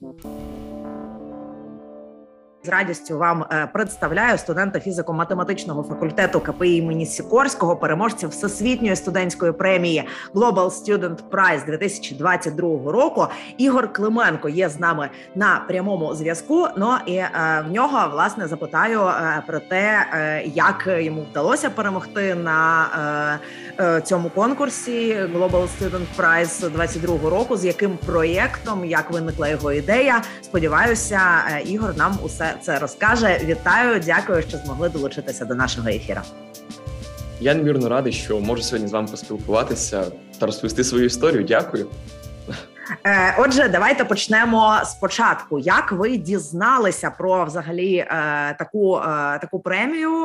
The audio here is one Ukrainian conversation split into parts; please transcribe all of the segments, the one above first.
Música З радістю вам е, представляю студента фізико-математичного факультету КПІ імені Сікорського, переможця всесвітньої студентської премії Global Student Prize 2022 року. Ігор Клименко є з нами на прямому зв'язку. Ну і е, в нього власне запитаю е, про те, як йому вдалося перемогти на цьому конкурсі Global Student Prize 22 року. З яким проєктом як виникла його ідея? Сподіваюся, Ігор нам усе це розкаже. Вітаю, дякую, що змогли долучитися до нашого ефіру. Я неймовірно радий, що можу сьогодні з вами поспілкуватися та розповісти свою історію. Дякую. Е, отже, давайте почнемо спочатку. Як ви дізналися про взагалі е, таку е, таку премію,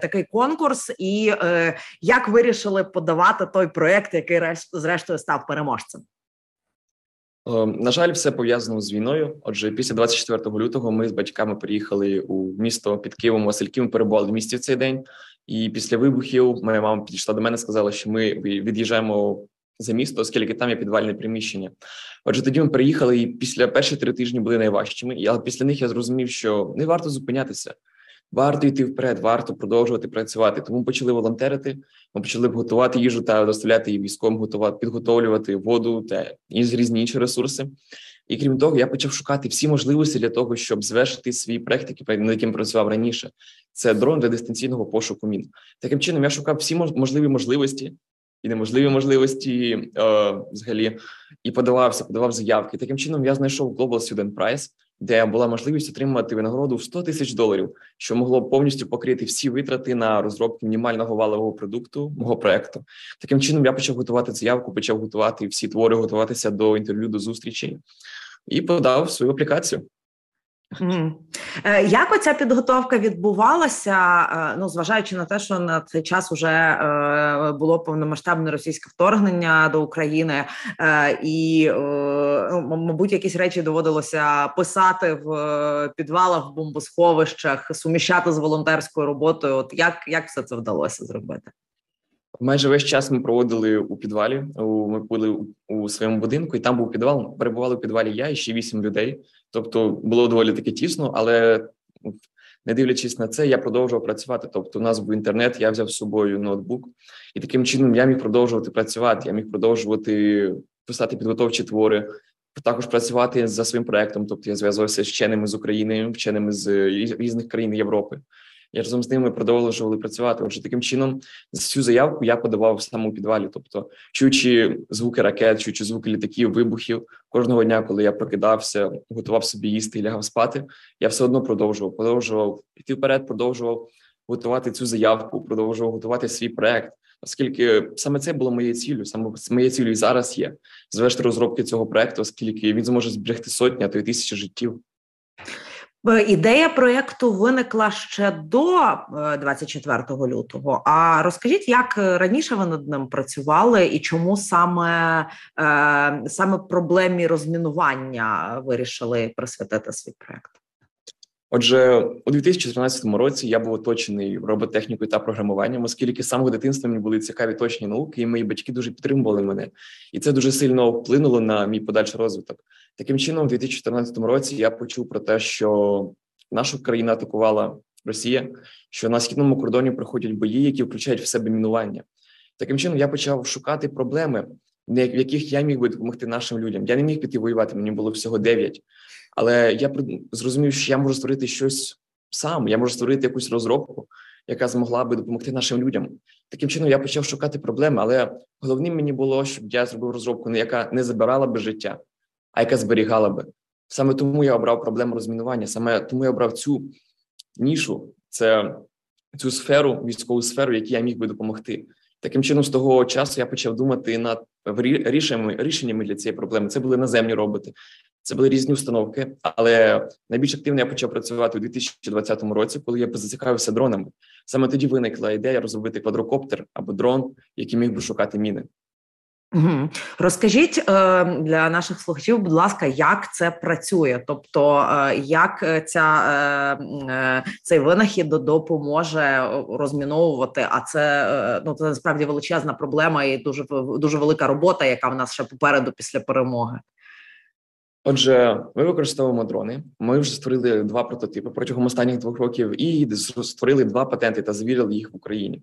такий конкурс, і як вирішили подавати той проект, який зрештою став переможцем? Ем, на жаль, все пов'язано з війною. Отже, після 24 лютого ми з батьками приїхали у місто під Києвом Васильків. Перебували в місті в цей день. І після вибухів моя мама підійшла до мене, сказала, що ми від'їжджаємо за місто, оскільки там є підвальне приміщення. Отже, тоді ми приїхали, і після перших три тижні були найважчими. Але після них я зрозумів, що не варто зупинятися варто йти вперед, варто продовжувати працювати. Тому почали волонтерити. Ми почали готувати їжу та доставляти її військовим, готувати, підготовлювати воду та різні інші ресурси. І крім того, я почав шукати всі можливості для того, щоб звершити свій проект, над яким працював раніше. Це дрон для дистанційного пошуку мін. Таким чином я шукав всі можливі можливості і неможливі можливості е, взагалі і подавався, подавав заявки. Таким чином я знайшов Global Student Prize, де була можливість отримати винагороду в 100 тисяч доларів, що могло повністю покрити всі витрати на розробку мінімального валового продукту мого проекту. Таким чином я почав готувати заявку, почав готувати всі твори, готуватися до інтерв'ю, до зустрічі і подав свою аплікацію. Е, як оця підготовка відбувалася? Е, ну, зважаючи на те, що на цей час вже е, було повномасштабне російське вторгнення до України, і, ну, мабуть, якісь речі доводилося писати в підвалах, в бомбосховищах, суміщати з волонтерською роботою. От як, як все це вдалося зробити? Майже весь час ми проводили у підвалі. Ми були у своєму будинку, і там був підвал. Перебували у підвалі я і ще вісім людей. Тобто було доволі таки тісно, але не дивлячись на це, я продовжував працювати. Тобто, у нас був інтернет, я взяв з собою ноутбук, і таким чином я міг продовжувати працювати. Я міг продовжувати писати підготовчі твори, також працювати за своїм проектом. Тобто я зв'язувався з вченими з України, вченими з різних країн Європи. Я разом з ними продовжували працювати. Отже, таким чином цю заявку я подавав саме у підвалі. Тобто, чуючи звуки ракет, чуючи звуки літаків, вибухів кожного дня, коли я прокидався, готував собі їсти і лягав спати. Я все одно продовжував, продовжував іти вперед, продовжував готувати цю заявку, продовжував готувати свій проект. Оскільки саме це було моєю ціллю, саме моєю ціллю і зараз є завершити розробки цього проекту, оскільки він зможе зберегти сотні, а то й тисячі життів. Е, ідея проєкту виникла ще до 24 е, лютого. А розкажіть, як раніше ви над ним працювали, і чому саме е, саме проблемі розмінування вирішили присвятити свій проєкт? Отже, у 2014 році я був оточений роботехнікою та програмуванням, оскільки з самого дитинства мені були цікаві точні науки, і мої батьки дуже підтримували мене, і це дуже сильно вплинуло на мій подальший розвиток. Таким чином, у 2014 році я почув про те, що нашу країну атакувала Росія, що на східному кордоні проходять бої, які включають в себе мінування. Таким чином, я почав шукати проблеми, в яких я міг би допомогти нашим людям. Я не міг піти воювати, мені було всього дев'ять. Але я зрозумів, що я можу створити щось сам. Я можу створити якусь розробку, яка змогла би допомогти нашим людям. Таким чином я почав шукати проблеми, але головним мені було, щоб я зробив розробку, яка не забирала би життя, а яка зберігала би. Саме тому я обрав проблему розмінування. Саме тому я обрав цю нішу, це цю сферу, військову сферу, якій я міг би допомогти. Таким чином, з того часу я почав думати над рішеннями рішеннями для цієї проблеми. Це були наземні роботи, це були різні установки. Але найбільш активно я почав працювати у 2020 році, коли я зацікавився дронами. Саме тоді виникла ідея розробити квадрокоптер або дрон, який міг би шукати міни. Розкажіть е, для наших слухачів, будь ласка, як це працює? Тобто, е, як ця е, цей винахід допоможе розміновувати? А це ну це насправді величезна проблема і дуже дуже велика робота, яка в нас ще попереду після перемоги. Отже, ми використовуємо дрони. Ми вже створили два прототипи протягом останніх двох років і створили два патенти та завірили їх в Україні.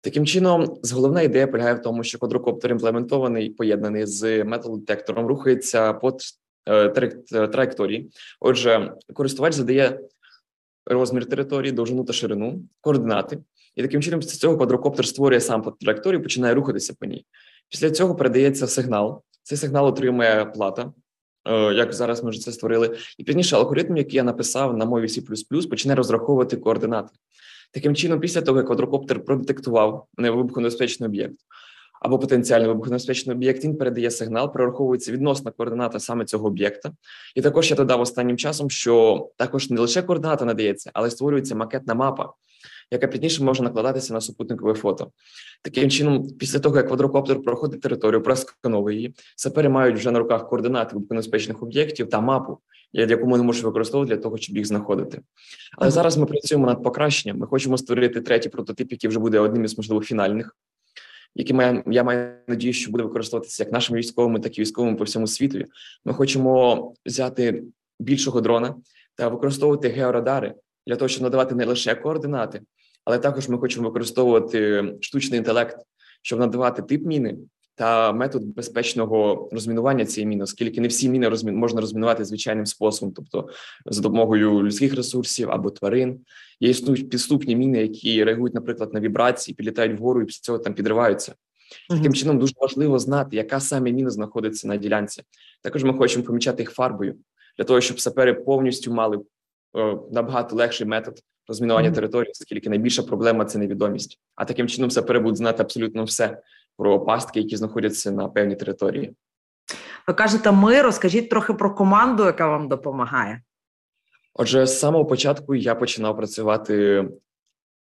Таким чином, головна ідея полягає в тому, що квадрокоптер імплементований, поєднаний з металодетектором, рухається по е, траєкторії. Отже, користувач задає розмір території, довжину та ширину, координати, і таким чином з цього квадрокоптер створює сам по траєкторії, починає рухатися по ній. Після цього передається сигнал. Цей сигнал отримує плата. Е, як зараз ми вже це створили, і пізніше алгоритм, який я написав на мові C++, почне розраховувати координати. Таким чином, після того, як квадрокоптер продетектував невибухонебезпечний об'єкт або потенціально вибухонебезпечний об'єкт, він передає сигнал, прораховується відносна координата саме цього об'єкта. І також я додав останнім часом, що також не лише координата надається, але створюється макетна мапа, яка пізніше може накладатися на супутникове фото. Таким чином, після того, як квадрокоптер проходить територію, проскановує її, сапери мають вже на руках координати вибухонебезпечних об'єктів та мапу, яку вони можуть використовувати для того, щоб їх знаходити. Але зараз ми працюємо над покращенням. Ми хочемо створити третій прототип, який вже буде одним із можливо фінальних. Який має, я маю надію, що буде використовуватися як нашими військовими, так і військовими по всьому світу. Ми хочемо взяти більшого дрона та використовувати георадари для того, щоб надавати не лише координати, але також ми хочемо використовувати штучний інтелект, щоб надавати тип міни та метод безпечного розмінування цієї міни, оскільки не всі міни розмін можна розмінувати звичайним способом, тобто за допомогою людських ресурсів або тварин. Є існують підступні міни, які реагують, наприклад, на вібрації, підлітають вгору і після цього там підриваються. Таким чином дуже важливо знати, яка саме міна знаходиться на ділянці. Також ми хочемо помічати їх фарбою для того, щоб сапери повністю мали набагато легший метод розмінування території, оскільки найбільша проблема це невідомість. А таким чином сапери будуть знати абсолютно все про пастки, які знаходяться на певній території. Ви кажете, ми розкажіть трохи про команду, яка вам допомагає. Отже, з самого початку я починав працювати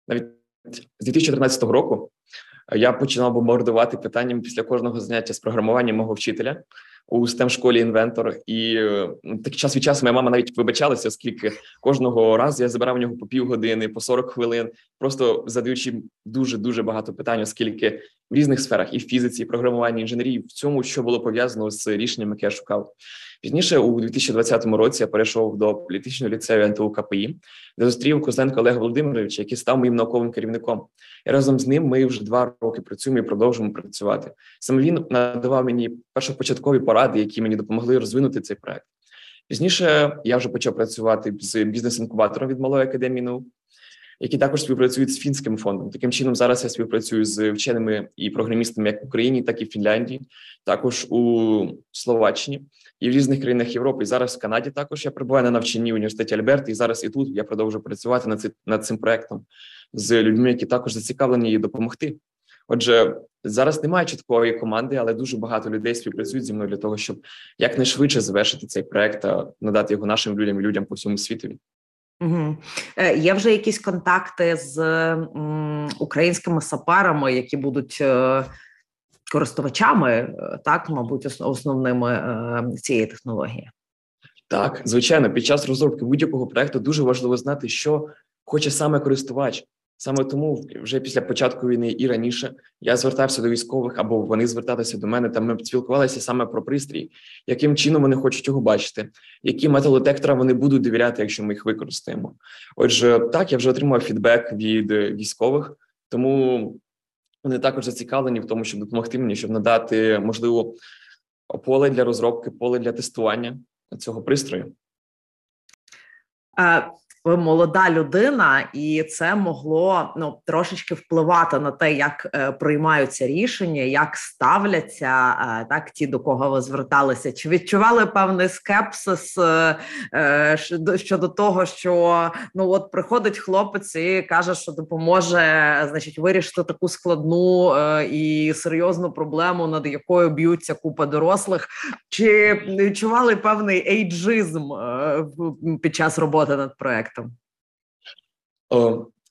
навіть з 2014 року. Я починав бомбардувати питанням після кожного заняття з програмування мого вчителя у stem школі інвентор. І так час від часу моя мама навіть вибачалася, оскільки кожного разу я забирав у нього по півгодини, по 40 хвилин, просто задаючи дуже дуже багато питань, оскільки в різних сферах і в фізиці, і програмуванні, інженерії, в цьому, що було пов'язано з рішенням, яке я шукав. Пізніше у 2020 році я перейшов до політичного ліцею НТУ КПІ, де зустрів Козленко Олега Володимировича, який став моїм науковим керівником. І разом з ним ми вже два роки працюємо і продовжуємо працювати. Саме він надавав мені першопочаткові поради, які мені допомогли розвинути цей проект. Пізніше я вже почав працювати з бізнес-інкубатором від малої академії наук, які також співпрацюють з фінським фондом. Таким чином, зараз я співпрацюю з вченими і програмістами як в Україні, так і в Фінляндії, також у Словаччині і в різних країнах Європи. І зараз в Канаді також я перебуваю на навчанні в університеті Альберт, і зараз і тут я продовжую працювати над цим над цим проектом з людьми, які також зацікавлені їй допомогти. Отже, зараз немає чіткої команди, але дуже багато людей співпрацюють зі мною для того, щоб якнайшвидше завершити цей проект та надати його нашим людям і людям по всьому світові. Угу. Є вже якісь контакти з українськими сапарами, які будуть е, користувачами, е, так, мабуть, основними цієї технології. Так, звичайно, під час розробки будь-якого проекту дуже важливо знати, що хоче саме користувач. Саме тому вже після початку війни і раніше я звертався до військових або вони зверталися до мене. Та ми спілкувалися саме про пристрій, яким чином вони хочуть його бачити, які металодетектора вони будуть довіряти, якщо ми їх використаємо. Отже, так я вже отримав фідбек від військових, тому вони також зацікавлені в тому, щоб допомогти мені, щоб надати можливо поле для розробки, поле для тестування цього пристрою ви молода людина, і це могло ну трошечки впливати на те, як е, приймаються рішення, як ставляться е, так, ті, до кого ви зверталися. Чи відчували певний скепсис е, е, щодо того, що ну от приходить хлопець і каже, що допоможе, значить, вирішити таку складну е, і серйозну проблему, над якою б'ються купа дорослих, чи відчували певний ейджизм е, під час роботи над проектом? Проектом?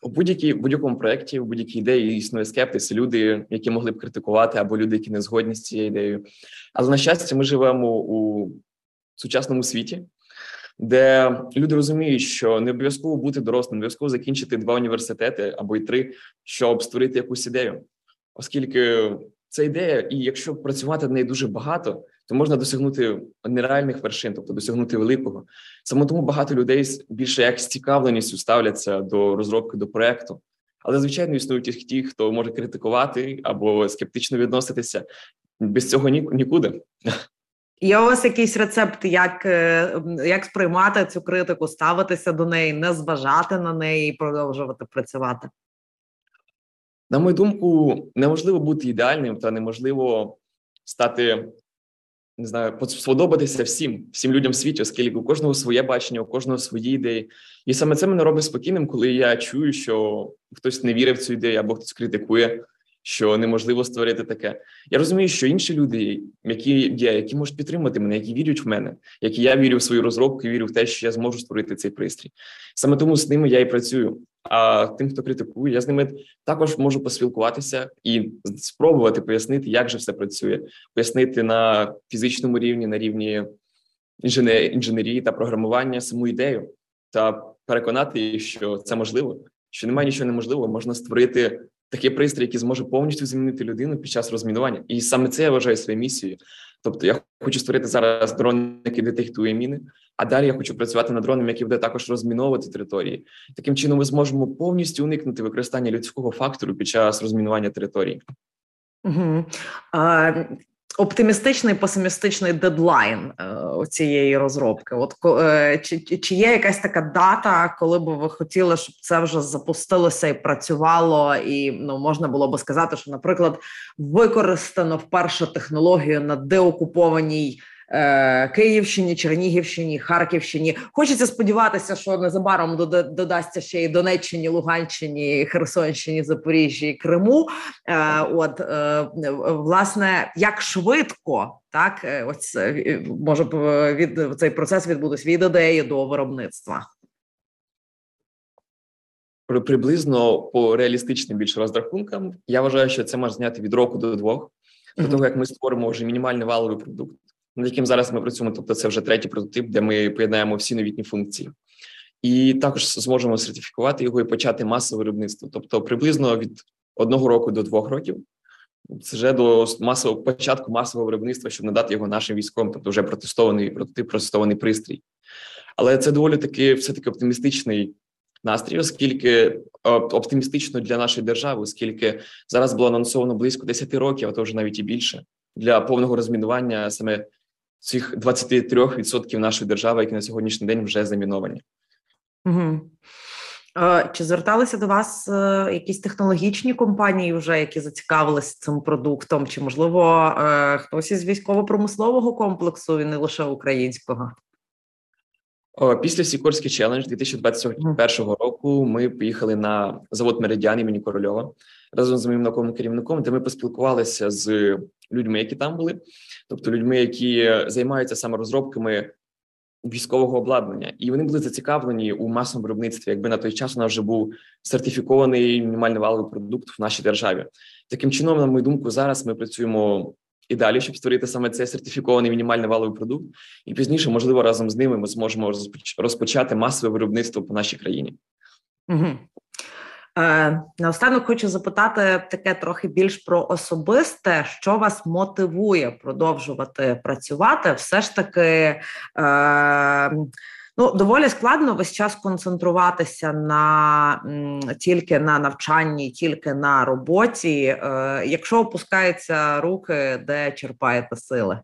У будь-якій будь-якому проєкті, у будь-якій ідеї існує скептис, люди, які могли б критикувати, або люди, які не згодні з цією ідеєю. Але на щастя, ми живемо у сучасному світі, де люди розуміють, що не обов'язково бути дорослим, не обов'язково закінчити два університети або й три, щоб створити якусь ідею, оскільки це ідея, і якщо працювати над нею дуже багато, то можна досягнути нереальних вершин, тобто досягнути великого. Саме тому багато людей більше як з цікавленістю ставляться до розробки до проекту. Але звичайно існують і ті, хто може критикувати або скептично відноситися. Без цього нікуди. Є у вас якийсь рецепт, як е, як сприймати цю критику, ставитися до неї, не зважати на неї і продовжувати працювати? На мою думку, неможливо бути ідеальним та неможливо стати не знаю, сподобатися всім, всім людям в світі, оскільки у кожного своє бачення, у кожного свої ідеї. І саме це мене робить спокійним, коли я чую, що хтось не вірив в цю ідею або хтось критикує що неможливо створити таке. Я розумію, що інші люди, які є, які можуть підтримати мене, які вірять в мене, які я вірю в свою розробку, вірю в те, що я зможу створити цей пристрій. Саме тому з ними я і працюю. А тим, хто критикує, я з ними також можу поспілкуватися і спробувати пояснити, як же все працює, пояснити на фізичному рівні, на рівні інженерії та програмування саму ідею, та переконати що це можливо, що немає нічого неможливого, можна створити такий пристрій, який зможе повністю змінити людину під час розмінування. І саме це я вважаю своєю місією. Тобто, я хочу створити зараз дрон, який детектує міни, а далі я хочу працювати над дроном, який буде також розміновувати території. Таким чином, ми зможемо повністю уникнути використання людського фактору під час розмінування території. Угу. А, Оптимістичний песимістичний дедлайн е, цієї розробки. От е, чи чи є якась така дата, коли б ви хотіли, щоб це вже запустилося і працювало, і ну можна було би сказати, що, наприклад, використано вперше технологію на деокупованій Київщині, Чернігівщині, Харківщині. Хочеться сподіватися, що незабаром додасться ще й Донеччині, Луганщині, Херсонщині, Запоріжжі, Криму. Е, от е, власне, як швидко так, ось може від цей процес відбутися від ідеї до виробництва. Приблизно по реалістичним більше розрахункам я вважаю, що це може зняти від року до двох. До того як ми створимо вже мінімальний валовий продукт, над яким зараз ми працюємо. Тобто, це вже третій прототип, де ми поєднаємо всі новітні функції, і також зможемо сертифікувати його і почати масове виробництво. Тобто, приблизно від одного року до двох років. Це вже до масового початку масового виробництва, щоб надати його нашим військовим, тобто вже протестований прототип, протестований пристрій. Але це доволі таки все таки оптимістичний настрій, оскільки оптимістично для нашої держави, оскільки зараз було анонсовано близько 10 років, а то вже навіть і більше для повного розмінування саме цих 23% нашої держави, які на сьогоднішній день вже заміновані. Угу. Чи зверталися до вас е, якісь технологічні компанії, вже які зацікавилися цим продуктом? Чи можливо е, хтось із військово-промислового комплексу і не лише українського? Після Сікорський челендж 2021 року ми поїхали на завод Меридіан імені Корольова разом з моїм науковим керівником, де ми поспілкувалися з людьми, які там були, тобто людьми, які займаються саме розробками військового обладнання, і вони були зацікавлені у масовому виробництві, якби на той час у нас вже був сертифікований мінімальний валовий продукт в нашій державі. Таким чином, на мою думку, зараз ми працюємо. І далі, щоб створити саме цей сертифікований мінімальний валовий продукт, і пізніше, можливо, разом з ними ми зможемо розпочати масове виробництво по нашій країні. Угу. Е, наостанок хочу запитати таке трохи більш про особисте, що вас мотивує продовжувати працювати, все ж таки. Е, Ну, доволі складно весь час концентруватися на тільки на навчанні, тільки на роботі. Е, Якщо опускаються руки, де черпаєте сили?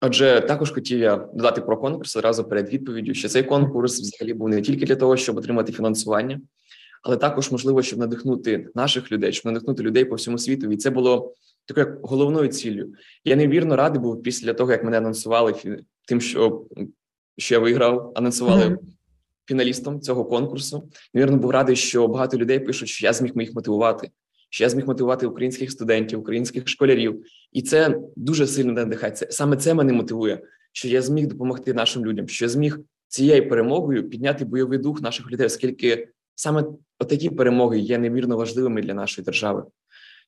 Отже, також хотів я додати про конкурс одразу перед відповіддю, що цей конкурс взагалі був не тільки для того, щоб отримати фінансування, але також можливо, щоб надихнути наших людей, щоб надихнути людей по всьому світу. І це було такою головною ціллю. Я неймовірно радий був після того, як мене анонсували тим, що що я виграв, анонсували mm-hmm. фіналістом цього конкурсу. Невірно був радий, що багато людей пишуть, що я зміг їх мотивувати що я зміг мотивувати українських студентів, українських школярів, і це дуже сильно надихає. Це саме це мене мотивує, що я зміг допомогти нашим людям, що я зміг цією перемогою підняти бойовий дух наших людей, оскільки саме такі перемоги є неймірно важливими для нашої держави.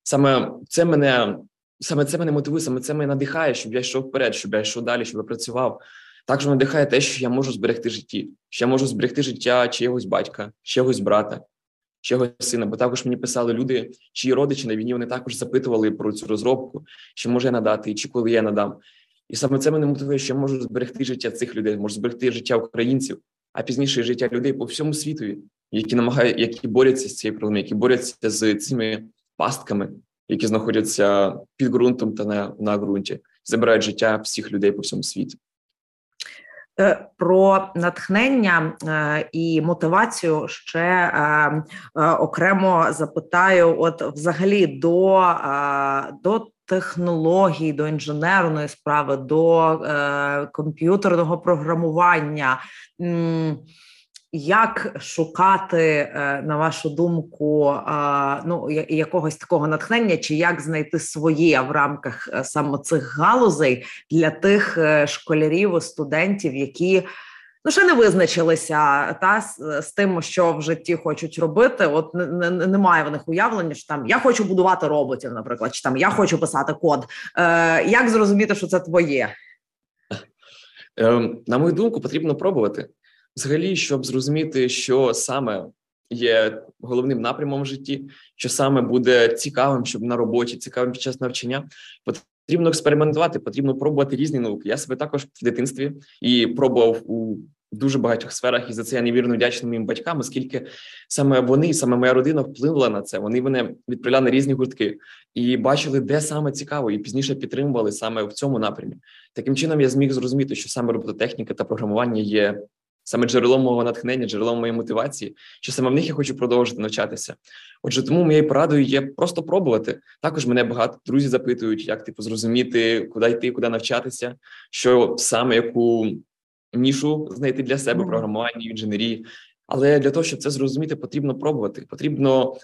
Саме це мене саме це мене мотивує, саме це мене надихає, щоб я йшов вперед, щоб я йшов далі, щоб я працював. Також надихає те, що я можу зберегти житті, що я можу зберегти життя чиєгось батька, чиєгось брата, його сина. Бо також мені писали люди, чиї родичі на війні вони також запитували про цю розробку, чи може я надати, чи коли я надам. І саме це мене мотивує, що я можу зберегти життя цих людей, можу зберегти життя українців, а пізніше життя людей по всьому світові, які намагають, які борються з цією проблемою, які борються з цими пастками, які знаходяться під ґрунтом та на, на ґрунті, забирають життя всіх людей по всьому світі. Е, про натхнення е, і мотивацію ще е, окремо запитаю: от, взагалі, до до технологій, до інженерної справи, до комп'ютерного програмування. Як шукати, е, на вашу думку, ну якогось такого натхнення, чи як знайти своє в рамках е, саме цих галузей для тих е, школярів студентів, які ну ще не визначилися та з, тим, що в житті хочуть робити? От не, не, немає в них уявлення, що там я хочу будувати роботів, наприклад, чи там я хочу писати код. Як зрозуміти, що це твоє? Ем, на мою думку, потрібно пробувати. Взагалі, щоб зрозуміти, що саме є головним напрямом в житті, що саме буде цікавим, щоб на роботі, цікавим під час навчання, потрібно експериментувати, потрібно пробувати різні науки. Я себе також в дитинстві і пробував у дуже багатьох сферах, і за це я невірно вдячний моїм батькам, оскільки саме вони, саме моя родина вплинула на це. Вони мене відправляли на різні гуртки і бачили, де саме цікаво, і пізніше підтримували саме в цьому напрямі. Таким чином я зміг зрозуміти, що саме робототехніка та програмування є саме джерелом мого натхнення, джерелом моєї мотивації, що саме в них я хочу продовжити навчатися. Отже, тому моєю порадою є просто пробувати. Також мене багато друзів запитують, як типу зрозуміти, куди йти, куди навчатися, що саме яку нішу знайти для себе програмування, інженерії. Але для того, щоб це зрозуміти, потрібно пробувати. Потрібно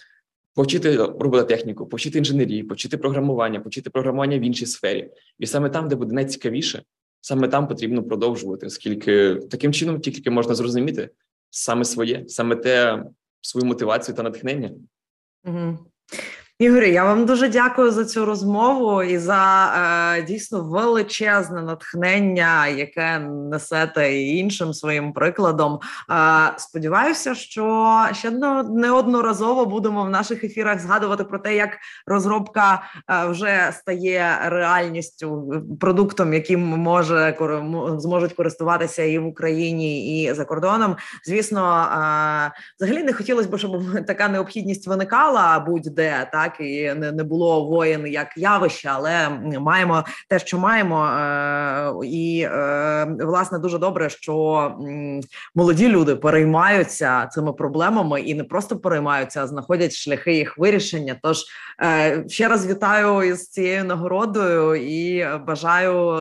повчити робототехніку, повчити інженерії, повчити програмування, повчити програмування в іншій сфері. І саме там, де буде найцікавіше, саме там потрібно продовжувати, оскільки таким чином тільки можна зрозуміти саме своє, саме те свою мотивацію та натхнення. Угу. Ігорі, я вам дуже дякую за цю розмову і за е, дійсно величезне натхнення, яке несете і іншим своїм прикладом. Е, сподіваюся, що ще неодноразово будемо в наших ефірах згадувати про те, як розробка е, вже стає реальністю продуктом, яким може зможуть користуватися і в Україні, і за кордоном. Звісно, е, взагалі не хотілося б, щоб така необхідність виникала будь-де так так і не не було воїн як явище, але маємо те, що маємо, е, і е, власне дуже добре, що молоді люди переймаються цими проблемами і не просто переймаються, а знаходять шляхи їх вирішення. Тож е, ще раз вітаю із цією нагородою і бажаю